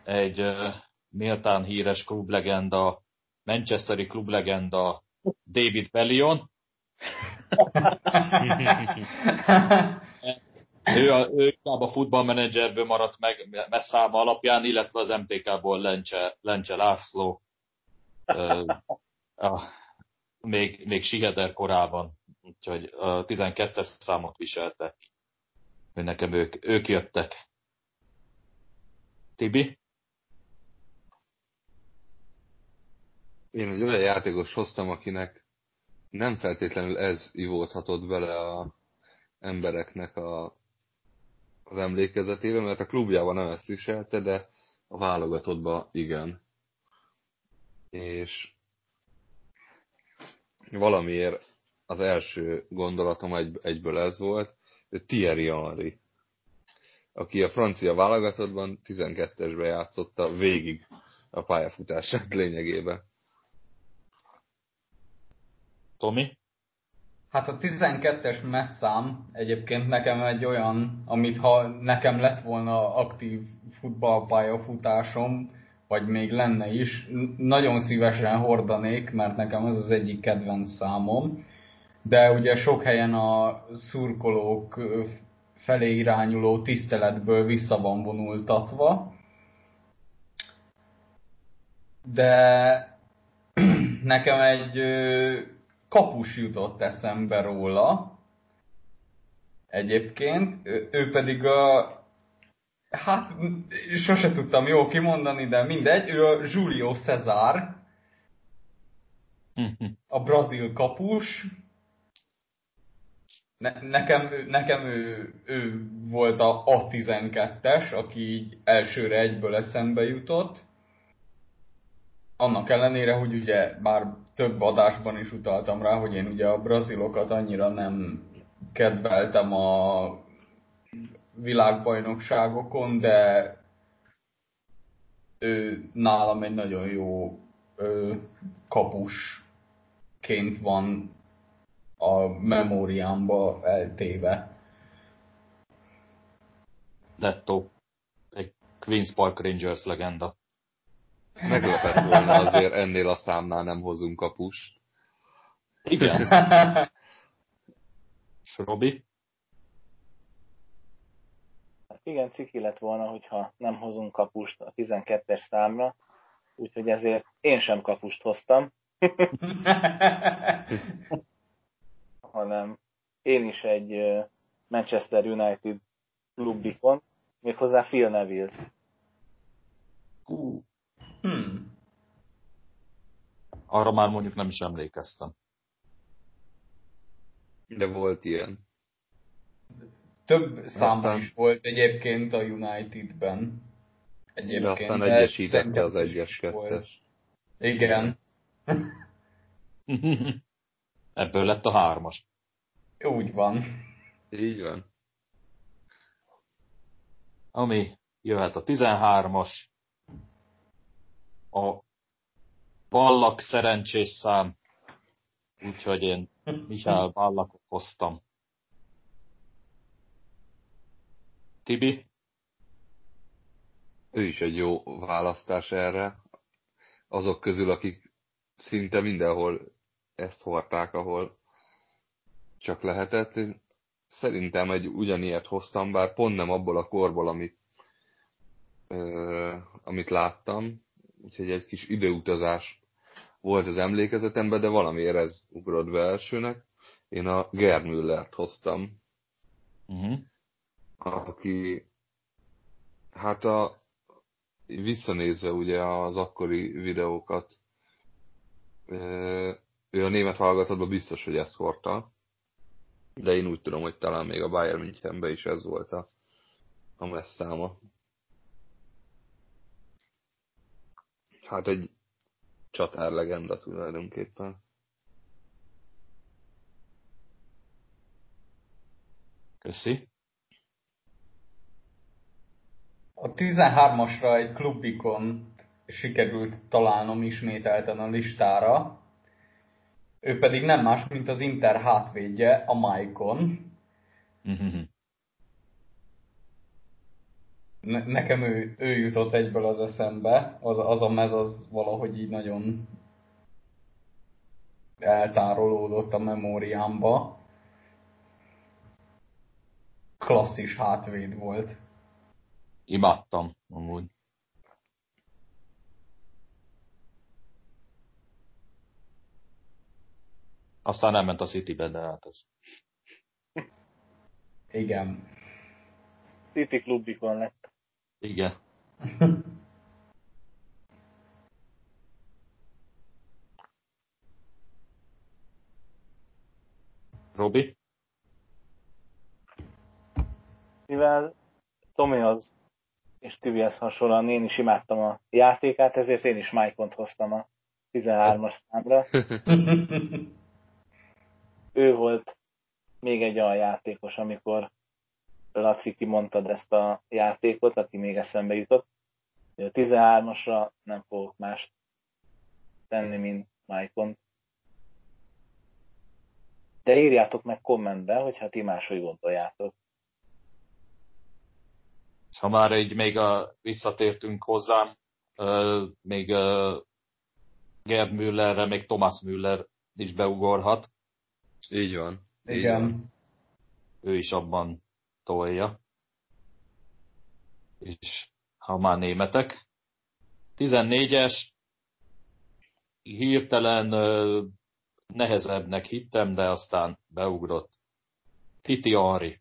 Egy uh, méltán híres klublegenda, Manchesteri klublegenda David Bellion. ő, a, ő inkább a futballmenedzserből maradt meg messzáma alapján, illetve az MTK-ból Lencse, Lencse László a, még, még Siheder korában, úgyhogy a 12-es számot viselte. Ő nekem ők, ők jöttek. Tibi? Én egy olyan játékos hoztam, akinek nem feltétlenül ez ivódhatott bele a embereknek a az emlékezetében, mert a klubjában nem ezt viselte, de a válogatottban igen. És valamiért az első gondolatom egy, egyből ez volt, Thierry Henry, aki a francia válogatottban 12-esbe játszotta végig a pályafutását lényegében. Tomi? Hát a 12-es messzám egyébként nekem egy olyan, amit ha nekem lett volna aktív futballpályafutásom, vagy még lenne is, nagyon szívesen hordanék, mert nekem ez az egyik kedvenc számom. De ugye sok helyen a szurkolók felé irányuló tiszteletből vissza van vonultatva. De nekem egy kapus jutott eszembe róla. Egyébként, ő pedig a hát sose tudtam jól kimondani, de mindegy, ő a Julio Cesar, a brazil kapus. Ne, nekem, nekem ő, ő volt a A12-es, aki így elsőre egyből eszembe jutott. Annak ellenére, hogy ugye bár több adásban is utaltam rá, hogy én ugye a brazilokat annyira nem kedveltem a világbajnokságokon, de ő nálam egy nagyon jó ő, kapusként van a memóriámba eltéve. Detto. Egy Queen's Park Rangers legenda. Meglepett volna azért ennél a számnál nem hozunk kapust. Igen. És Robi? igen, ciki lett volna, hogyha nem hozunk kapust a 12-es számra, úgyhogy ezért én sem kapust hoztam, hanem én is egy Manchester United klubikon, méghozzá Phil Neville. Uh. Hmm. Arra már mondjuk nem is emlékeztem. De volt ilyen. Több száma aztán... is volt egyébként a United-ben. Egyébként. De aztán egyesítette az egyes kettes. Igen. Ebből lett a hármas. Úgy van. Így van. Ami jöhet a 13-as, a Ballak szerencsés szám, úgyhogy én Mihály Ballakot hoztam. Tibi? Ő is egy jó választás erre. Azok közül, akik szinte mindenhol ezt hordták, ahol csak lehetett. Szerintem egy ugyanilyet hoztam, bár pont nem abból a korból, amit, ö, amit láttam. Úgyhogy egy kis időutazás volt az emlékezetemben, de valamiért ez ugrott be elsőnek. Én a Gernüllert hoztam. Uh-huh aki hát a visszanézve ugye az akkori videókat, ő a német hallgatóban biztos, hogy ezt hordta, de én úgy tudom, hogy talán még a Bayern Münchenben is ez volt a, a messzáma. Hát egy csatár legenda tulajdonképpen. Köszi. A 13-asra egy klubikon sikerült találnom ismételten a listára. Ő pedig nem más, mint az Inter hátvédje, a Maicon. Ne- nekem ő, ő jutott egyből az eszembe. Az, az a mez az valahogy így nagyon eltárolódott a memóriámba. Klasszis hátvéd volt. Imádtam, amúgy. Aztán elment a City-be, de hát ez... Igen. City klubikon lett. Igen. Robi? Mivel Tomihoz és Tibihez hasonlóan én is imádtam a játékát, ezért én is Maikont hoztam a 13-as számra. ő volt még egy olyan játékos, amikor Laci kimondtad ezt a játékot, aki még eszembe jutott. A 13-asra nem fogok mást tenni, mint Maikon. De írjátok meg kommentbe, hogyha ti máshogy gondoljátok. És ha már így még a, visszatértünk hozzám, még uh, Gerd Müllerre, még Thomas Müller is beugorhat. Így van. Így Igen. Van. Ő is abban tolja. És ha már németek. 14-es, hirtelen nehezebbnek hittem, de aztán beugrott. Titi Ari.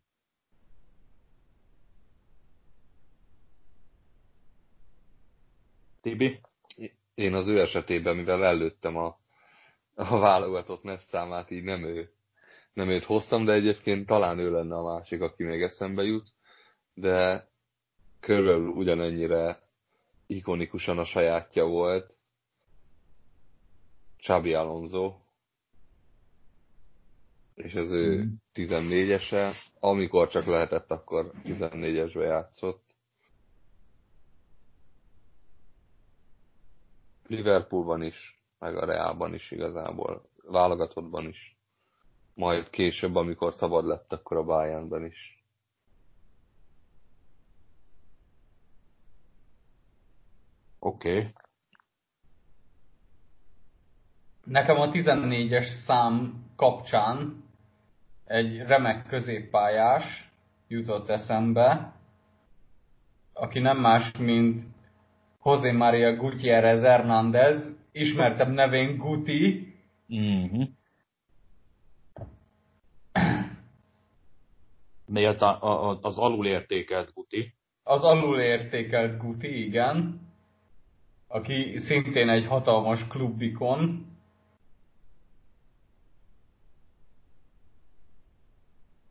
Tibi? Én az ő esetében, mivel előttem a, a válogatott messzámát, így nem, ő, nem őt hoztam, de egyébként talán ő lenne a másik, aki még eszembe jut, de körülbelül ugyanennyire ikonikusan a sajátja volt. Csabi Alonso, és az ő 14-ese, amikor csak lehetett, akkor 14-esbe játszott. Liverpoolban is, meg a Realban is igazából, válogatottban is. Majd később, amikor szabad lett, akkor a Bayernben is. Oké. Okay. Nekem a 14-es szám kapcsán egy remek középpályás jutott eszembe, aki nem más, mint José María Gutiérrez Hernández, ismertebb nevén Guti. Mm-hmm. Miért a, a, az alulértékelt Guti? Az alulértékelt Guti, igen. Aki szintén egy hatalmas klubikon.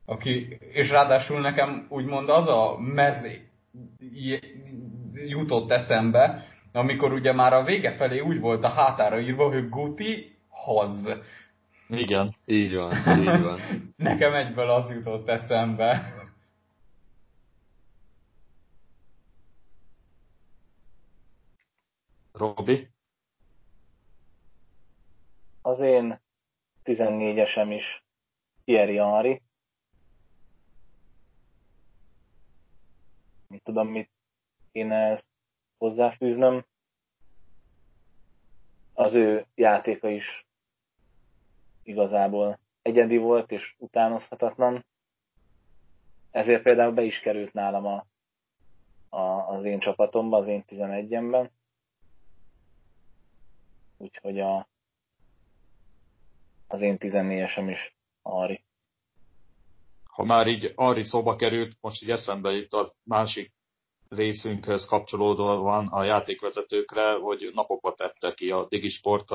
Aki, és ráadásul nekem úgymond az a mez jutott eszembe, amikor ugye már a vége felé úgy volt a hátára írva, hogy Guti hoz. Igen. Így van, így van. Nekem egyből az jutott eszembe. Robi? Az én 14-esem is Thierry Henry. Nem tudom, mit kéne ezt hozzáfűznöm. Az ő játéka is igazából egyedi volt és utánozhatatlan. Ezért például be is került nálam a, a, az én csapatomba, az én 11-emben. Úgyhogy a, az én 14-esem is Ari. Ha már így Ari szóba került, most így eszembe itt a másik részünkhöz kapcsolódva van a játékvezetőkre, hogy napokba tette ki a Digisport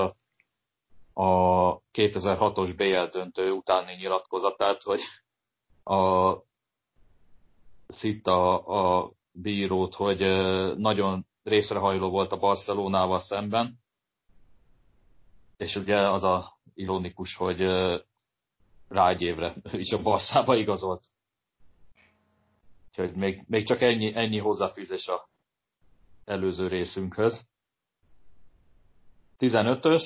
a 2006-os BL döntő utáni nyilatkozatát, hogy a szitta a bírót, hogy nagyon részrehajló volt a Barcelonával szemben, és ugye az a ironikus, hogy rá egy évre is a Barszába igazolt. Úgyhogy még, még csak ennyi, ennyi hozzáfűzés a előző részünkhöz. 15-ös.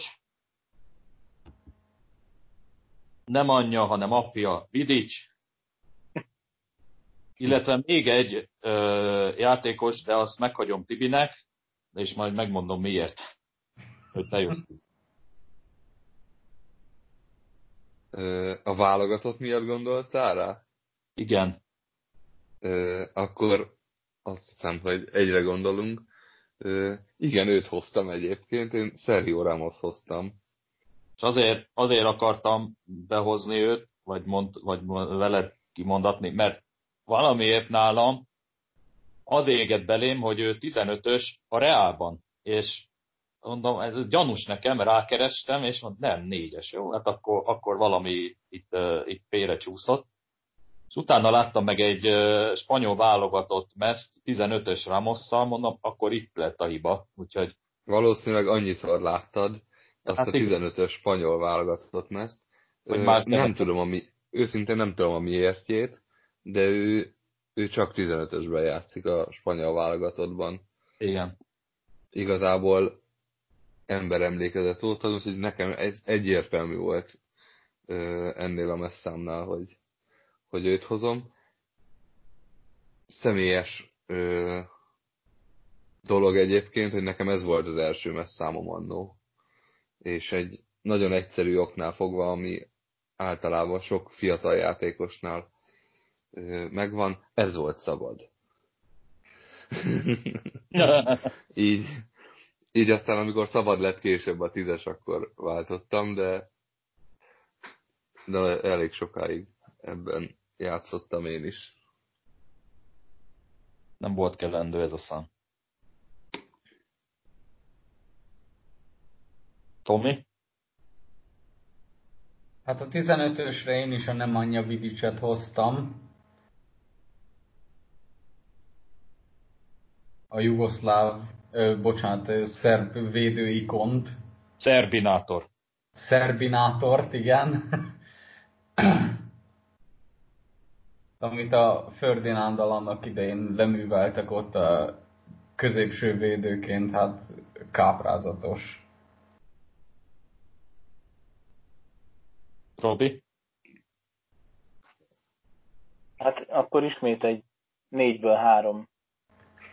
Nem anyja, hanem apja, Vidics. Illetve még egy ö, játékos, de azt meghagyom Tibinek, és majd megmondom miért. Hogy te. A válogatott miatt gondoltál rá? Igen akkor azt hiszem, hogy egyre gondolunk. Igen, őt hoztam egyébként, én Sergio Ramos hoztam. És azért, azért akartam behozni őt, vagy, mond, vagy veled kimondatni, mert valamiért nálam az éget belém, hogy ő 15-ös a Reálban, és mondom, ez gyanús nekem, rákerestem, és mondom, nem, négyes, jó, hát akkor, akkor valami itt, itt félre csúszott És utána láttam meg egy spanyol válogatott meszt, 15-ös Ramosszal, mondom, akkor itt lett a hiba, úgyhogy... Valószínűleg annyiszor láttad azt hát a 15-ös spanyol válogatott meszt. Már nem tudom, ami, őszintén nem tudom a miértjét, de ő, ő csak 15-ösben játszik a spanyol válogatottban. Igen. Igazából ember emlékezett óta, úgyhogy nekem ez egyértelmű volt ennél a messzámnál, hogy, hogy őt hozom. Személyes ö, dolog egyébként, hogy nekem ez volt az első messzámom annó. És egy nagyon egyszerű oknál fogva, ami általában sok fiatal játékosnál ö, megvan, ez volt szabad. így, így aztán, amikor szabad lett később a tízes, akkor váltottam, de, de elég sokáig ebben játszottam én is. Nem volt kellendő ez a szám. Tomi? Hát a 15-ösre én is a nem anyja Vidicset hoztam. A jugoszláv, ö, bocsánat, ö, szerb védőikont. Szerbinátor. Szerbinátort, igen. amit a Ferdinándal annak idején leműveltek ott a középső védőként, hát káprázatos. Robi? Hát akkor ismét egy négyből három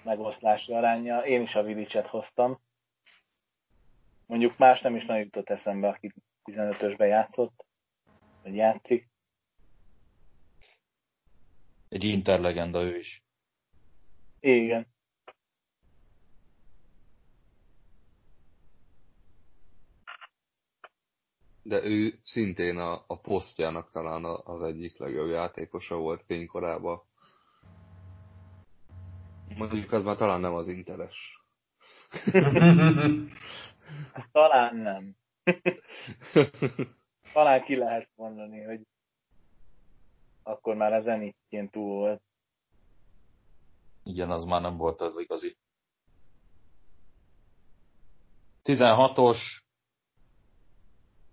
megoszlási aránya. Én is a Vilicset hoztam. Mondjuk más nem is nagyon jutott eszembe, aki 15-ösben játszott, vagy játszik. Egy interlegenda ő is. Igen. De ő szintén a, a posztjának talán az egyik legjobb játékosa volt fénykorában. Mondjuk az már talán nem az interes. talán nem. talán ki lehet mondani, hogy akkor már a zenitjén túl volt. Igen, az már nem volt az igazi. 16-os,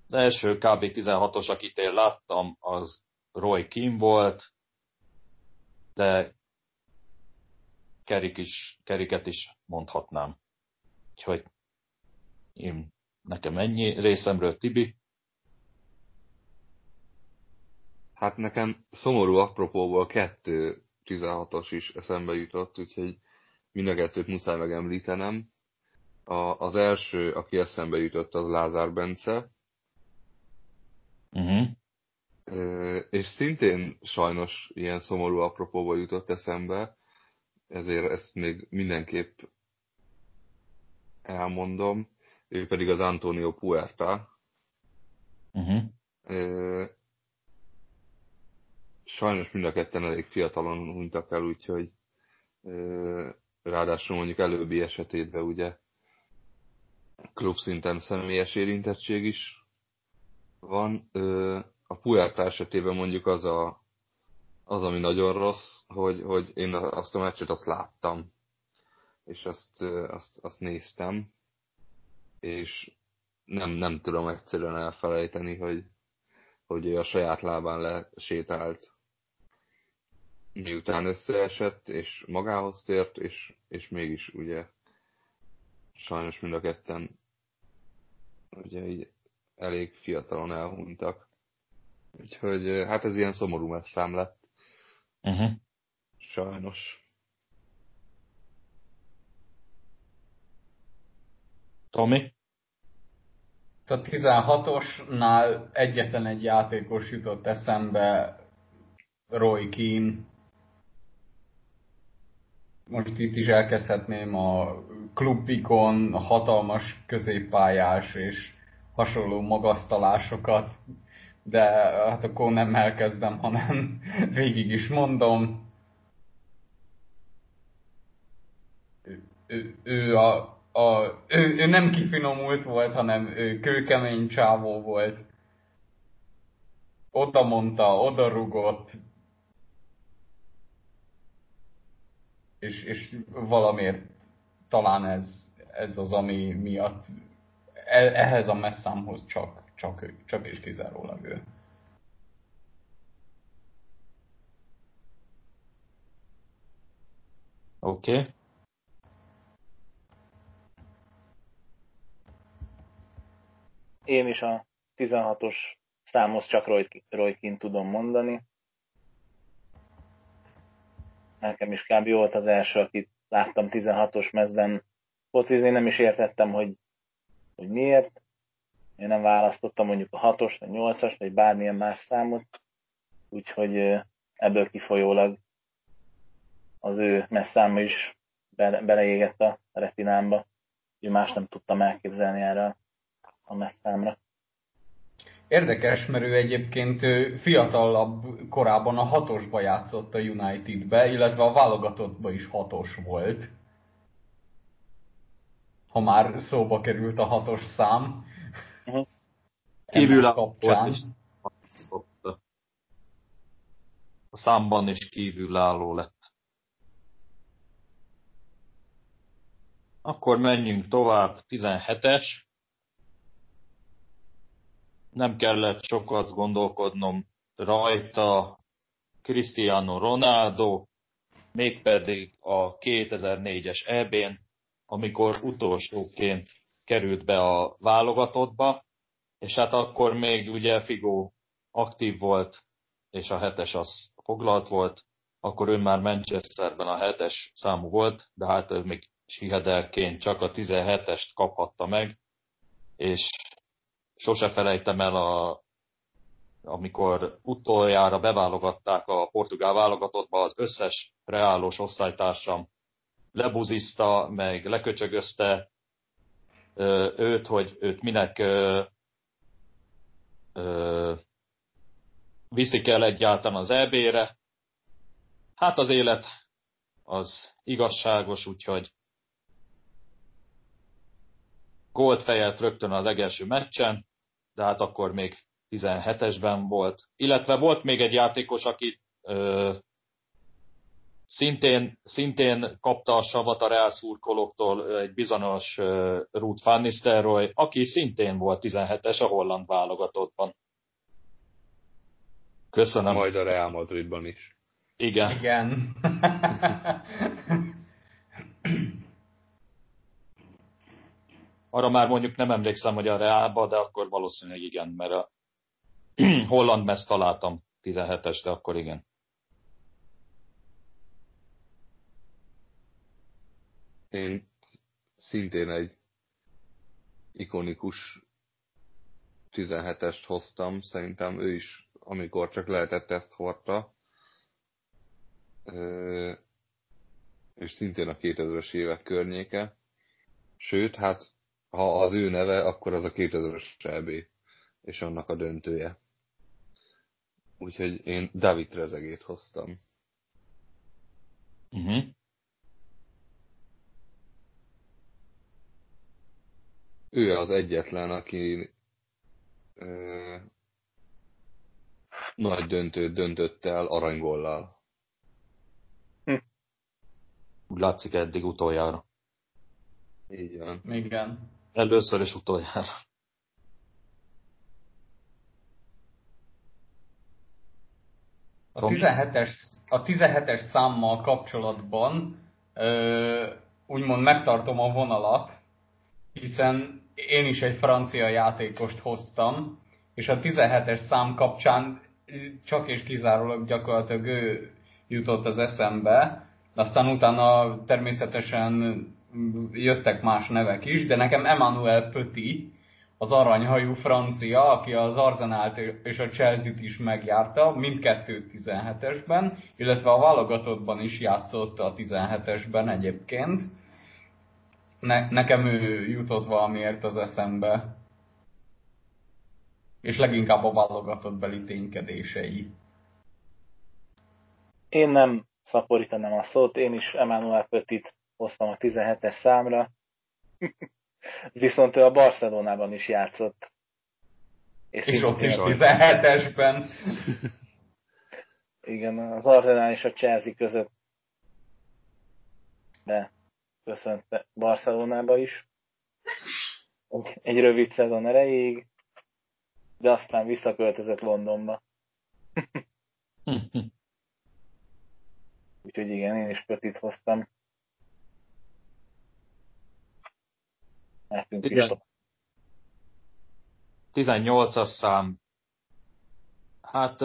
az első kb. 16-os, akit én láttam, az Roy Kim volt, de Kerik is, Keriket is mondhatnám. Úgyhogy én, nekem ennyi részemről, Tibi. Hát nekem szomorú apropóból kettő 16-os is eszembe jutott, úgyhogy mind a kettőt muszáj megemlítenem. A, az első, aki eszembe jutott, az Lázár Bence. Uh-huh. És szintén sajnos ilyen szomorú apropóból jutott eszembe, ezért ezt még mindenképp elmondom. Ő pedig az Antonio Puerta. Uh-huh sajnos mind a ketten elég fiatalon hunytak el, úgyhogy ráadásul mondjuk előbbi esetében ugye klubszinten személyes érintettség is van. A Puerta esetében mondjuk az, a, az ami nagyon rossz, hogy, hogy én azt a meccset azt láttam, és azt, azt, azt néztem, és nem, nem tudom egyszerűen elfelejteni, hogy, hogy ő a saját lábán lesétált miután összeesett, és magához tért, és, és mégis ugye sajnos mind a ketten ugye így elég fiatalon elhunytak. Úgyhogy hát ez ilyen szomorú messzám lett. Uh-huh. Sajnos. Tomi? A 16-osnál egyetlen egy játékos jutott eszembe, Roy Keane, most itt is elkezdhetném a klubikon, hatalmas középpályás és hasonló magasztalásokat, de hát akkor nem elkezdem, hanem végig is mondom. Ő, ő, a, a, ő, ő nem kifinomult volt, hanem ő kőkemény csávó volt. Oda mondta, oda rugott, és, és valamiért talán ez, ez az, ami miatt e, ehhez a messzámhoz csak, csak, csak és kizárólag ő. Oké. Okay. Én is a 16-os számhoz csak Roykin tudom mondani. Nekem is kb. volt az első, akit láttam 16-os mezben focizni, nem is értettem, hogy, hogy miért. Én nem választottam mondjuk a 6-os, vagy 8-as, vagy bármilyen más számot, úgyhogy ebből kifolyólag az ő messzáma is beleégett a retinámba, úgyhogy más nem tudtam elképzelni erre a messzámra. Érdekes, mert ő egyébként fiatalabb korában a hatosba játszott a Unitedbe, illetve a válogatottba is hatos volt. Ha már szóba került a hatos szám. Uh-huh. Kívül kapcsán. A számban is kívülálló lett. Akkor menjünk tovább, 17-es nem kellett sokat gondolkodnom rajta Cristiano Ronaldo, mégpedig a 2004-es EB-n, amikor utolsóként került be a válogatottba, és hát akkor még ugye Figo aktív volt, és a hetes az foglalt volt, akkor ő már Manchesterben a hetes számú volt, de hát ő még sihederként csak a 17-est kaphatta meg, és sose felejtem el, a, amikor utoljára beválogatták a portugál válogatottba az összes reálos osztálytársam lebuzizta, meg leköcsögözte őt, hogy őt minek viszik el egyáltalán az EB-re. Hát az élet az igazságos, úgyhogy gólt fejelt rögtön az egelső meccsen, de hát akkor még 17-esben volt. Illetve volt még egy játékos, aki ö, szintén, szintén kapta a savat a Real szurkolóktól egy bizonyos uh, Ruth van Nistelrooy, aki szintén volt 17-es a holland válogatottban. Köszönöm. Majd a Real Madridban is. Igen. Igen. Arra már mondjuk nem emlékszem, hogy a Reálba, de akkor valószínűleg igen, mert a holland meszt találtam 17-es, de akkor igen. Én szintén egy ikonikus 17-est hoztam, szerintem ő is, amikor csak lehetett ezt hordta. És szintén a 2000-es évek környéke. Sőt, hát ha az ő neve, akkor az a 2000-es EB, és annak a döntője. Úgyhogy én David Rezegét hoztam. Uh-huh. Ő az egyetlen, aki ö, nagy döntőt döntött el aranygollal. Hm. Úgy látszik eddig utoljára. Így van. Igen. Először és utoljára. A 17-es, a 17-es számmal kapcsolatban ö, úgymond megtartom a vonalat, hiszen én is egy francia játékost hoztam, és a 17-es szám kapcsán csak és kizárólag gyakorlatilag ő jutott az eszembe, aztán utána természetesen jöttek más nevek is, de nekem Emmanuel Petit, az aranyhajú francia, aki az Arzenalt és a Chelsea-t is megjárta, mindkettőt 17-esben, illetve a válogatottban is játszott a 17-esben egyébként. Ne, nekem ő jutott valamiért az eszembe. És leginkább a válogatott beli ténykedései. Én nem szaporítanám a szót, én is Emmanuel Petit hoztam a 17-es számra. Viszont ő a Barcelonában is játszott. És, és ott is 17-esben. Igen, az Arsenal és a Chelsea között de köszönt Barcelonába is. Egy, egy rövid szezon erejéig, de aztán visszaköltözött Londonba. Úgyhogy igen, én is Pötit hoztam. Nekünk Igen. is 18-as szám. Hát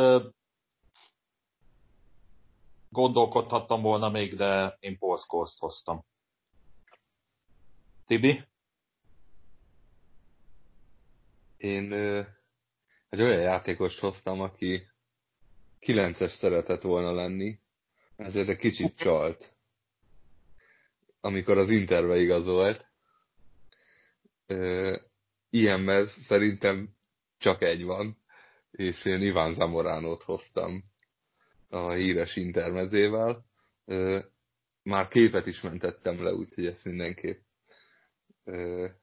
gondolkodhattam volna még, de én Scholes-t hoztam. Tibi? Én ö, egy olyan játékost hoztam, aki 9-es szeretett volna lenni, ezért egy kicsit csalt. Amikor az Interbe igazolt, ö, ilyenben szerintem csak egy van, és én Iván Zamoránót hoztam a híres intermezével. Már képet is mentettem le, úgyhogy ezt mindenképp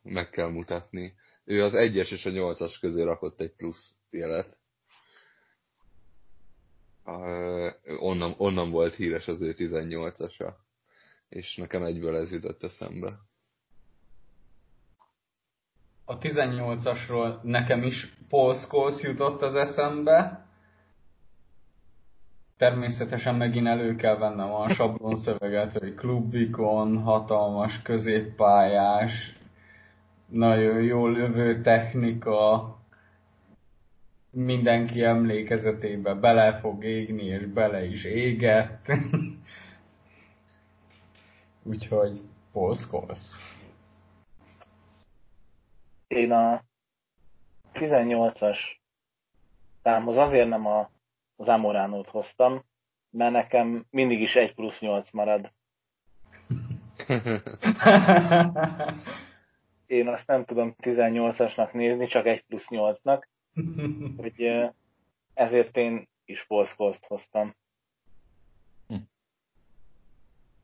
meg kell mutatni. Ő az egyes és a nyolcas közé rakott egy plusz jelet. Ö, Onnan, onnan volt híres az ő 18-asa. És nekem egyből ez jutott eszembe. A 18-asról nekem is Paul Scholes jutott az eszembe. Természetesen megint elő kell vennem a sablon szöveget, hogy klubikon, hatalmas középpályás, nagyon jó lövő technika, mindenki emlékezetébe bele fog égni, és bele is égett. Úgyhogy Paul Scholes. Én a 18-as számhoz azért nem a Zamoránót hoztam, mert nekem mindig is 1 plusz 8 marad. Én azt nem tudom 18-asnak nézni, csak 1 plusz 8-nak, hogy ezért én is Polszkolzt hoztam.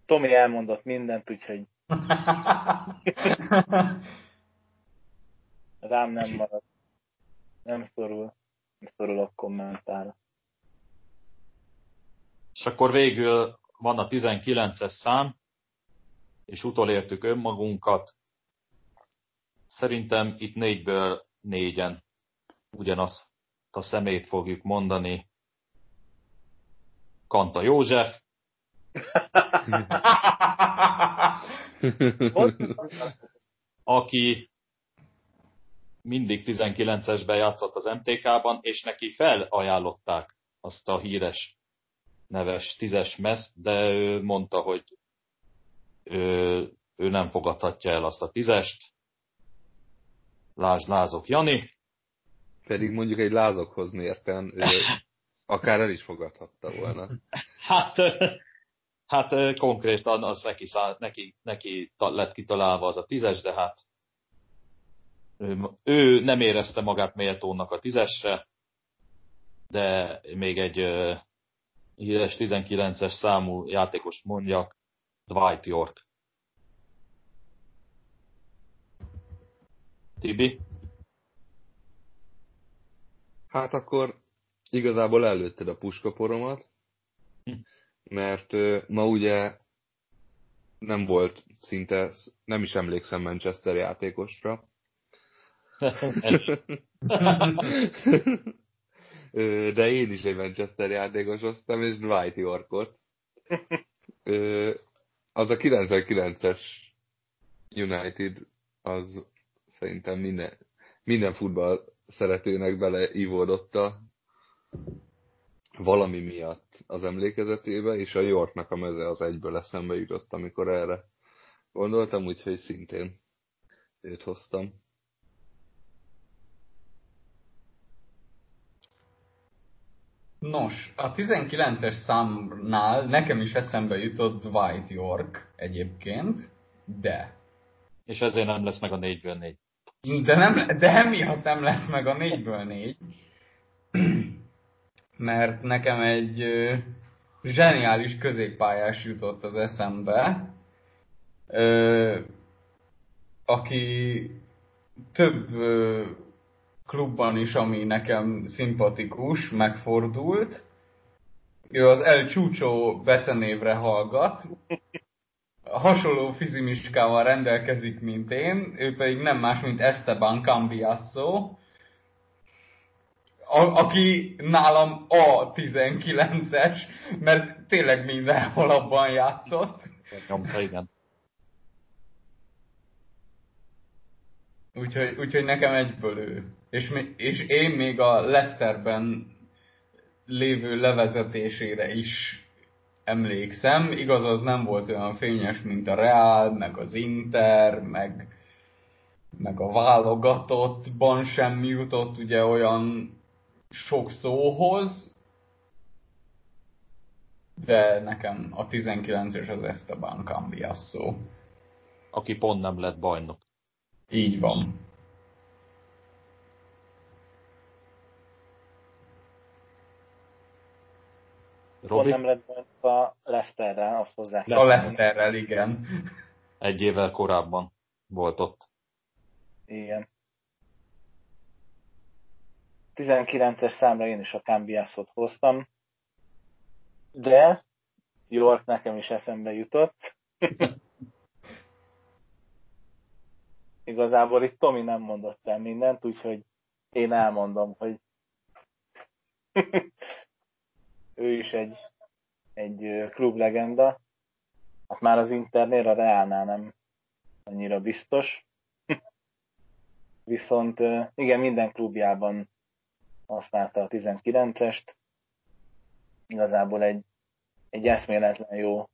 Tomi elmondott mindent, úgyhogy rám nem marad. Nem szorul. Nem szorulok kommentára. És akkor végül van a 19-es szám, és utolértük önmagunkat. Szerintem itt négyből négyen ugyanazt a szemét fogjuk mondani. Kanta József, aki mindig 19-esben játszott az MTK-ban, és neki felajánlották azt a híres neves tízes meszt, de ő mondta, hogy ő, ő nem fogadhatja el azt a tízest. Lásd Lázok Jani. Pedig mondjuk egy lázokhoz mérten ő akár el is fogadhatta volna. Hát, hát konkrétan az neki, neki, neki lett kitalálva az a tízes, de hát ő, ő nem érezte magát méltónak a tízesre, de még egy híres 19-es számú játékos mondjak, Dwight York. Tibi? Hát akkor igazából előtted a puskaporomat, Hm. mert ma ugye nem volt szinte, nem is emlékszem Manchester játékosra. De én is egy Manchester játékos hoztam, és Dwight Yorkot. Az a 99-es United, az szerintem minden, minden futball szeretőnek beleívódott a valami miatt az emlékezetébe, és a Yorknak a meze az egyből eszembe jutott, amikor erre gondoltam, úgyhogy szintén őt hoztam. Nos, a 19-es számnál nekem is eszembe jutott Dwight York egyébként, de És ezért nem lesz meg a 4-ből 4. De, nem, de emiatt nem lesz meg a 4-ből 4. Mert nekem egy ö, zseniális középpályás jutott az eszembe, ö, aki több ö, klubban is, ami nekem szimpatikus, megfordult. Ő az El Chucho becenévre hallgat. hasonló fizimiskával rendelkezik, mint én, ő pedig nem más, mint Esteban Cambiasso, a, aki nálam a 19-es, mert tényleg mindenhol abban játszott. Nyomta, igen. Úgyhogy, úgyhogy nekem egyből ő. És, és én még a Leicesterben lévő levezetésére is emlékszem. Igaz, az nem volt olyan fényes, mint a Real, meg az Inter, meg, meg a válogatottban sem jutott ugye olyan sok szóhoz, de nekem a 19-es az Esteban Cambiasso. Aki pont nem lett bajnok. Így van. Robi? nem lett bajnok a Leicesterrel, azt hozzá. A Leicesterrel, igen. Egy évvel korábban volt ott. Igen. 19-es számra én is a Cambiasszot hoztam, de York nekem is eszembe jutott. Igazából itt Tomi nem mondott el mindent, úgyhogy én elmondom, hogy ő is egy, egy klublegenda. Hát már az Internél, a Reálnál nem annyira biztos. Viszont igen, minden klubjában használta a 19-est. Igazából egy, egy eszméletlen jó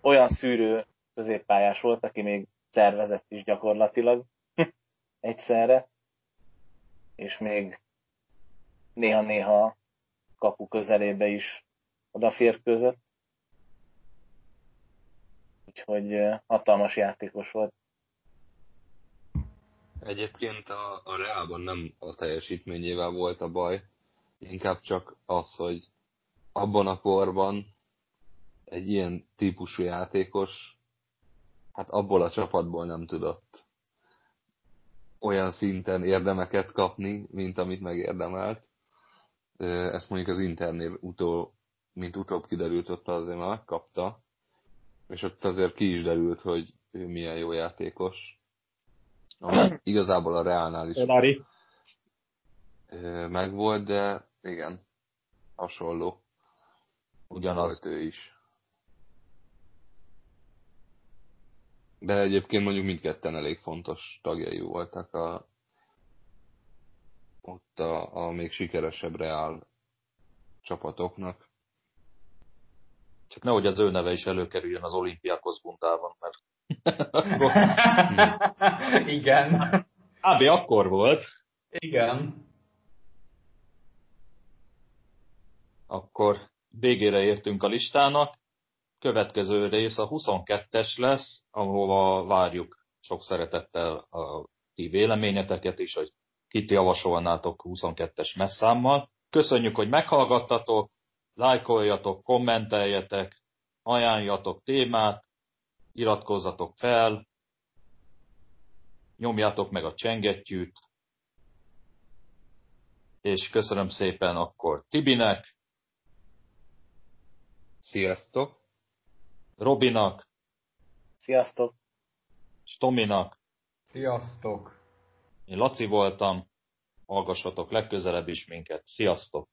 olyan szűrő középpályás volt, aki még szervezett is gyakorlatilag egyszerre, és még néha-néha kapu közelébe is odaférkőzött. Úgyhogy hatalmas játékos volt. Egyébként a, a Reálban nem a teljesítményével volt a baj, inkább csak az, hogy abban a korban egy ilyen típusú játékos, hát abból a csapatból nem tudott olyan szinten érdemeket kapni, mint amit megérdemelt. Ezt mondjuk az Internél utó, mint utóbb kiderült, ott azért már megkapta, és ott azért ki is derült, hogy ő milyen jó játékos. Ami igazából a Reálnál is Olari. megvolt, de igen, hasonló. Ugyanaz. Ő is. De egyébként mondjuk mindketten elég fontos tagjai voltak a, ott a, a még sikeresebb Reál csapatoknak. Csak nehogy az ő neve is előkerüljön az olimpiákhoz bundában, mert Igen. Ábé akkor volt. Igen. Akkor végére értünk a listának. Következő rész a 22-es lesz, ahova várjuk sok szeretettel a ti véleményeteket is, hogy kit javasolnátok 22-es messzámmal. Köszönjük, hogy meghallgattatok, lájkoljatok, kommenteljetek, ajánljatok témát, iratkozzatok fel, nyomjátok meg a csengettyűt, és köszönöm szépen akkor Tibinek, Sziasztok! Robinak, Sziasztok! Stominak, Sziasztok! Én Laci voltam, hallgassatok legközelebb is minket. Sziasztok!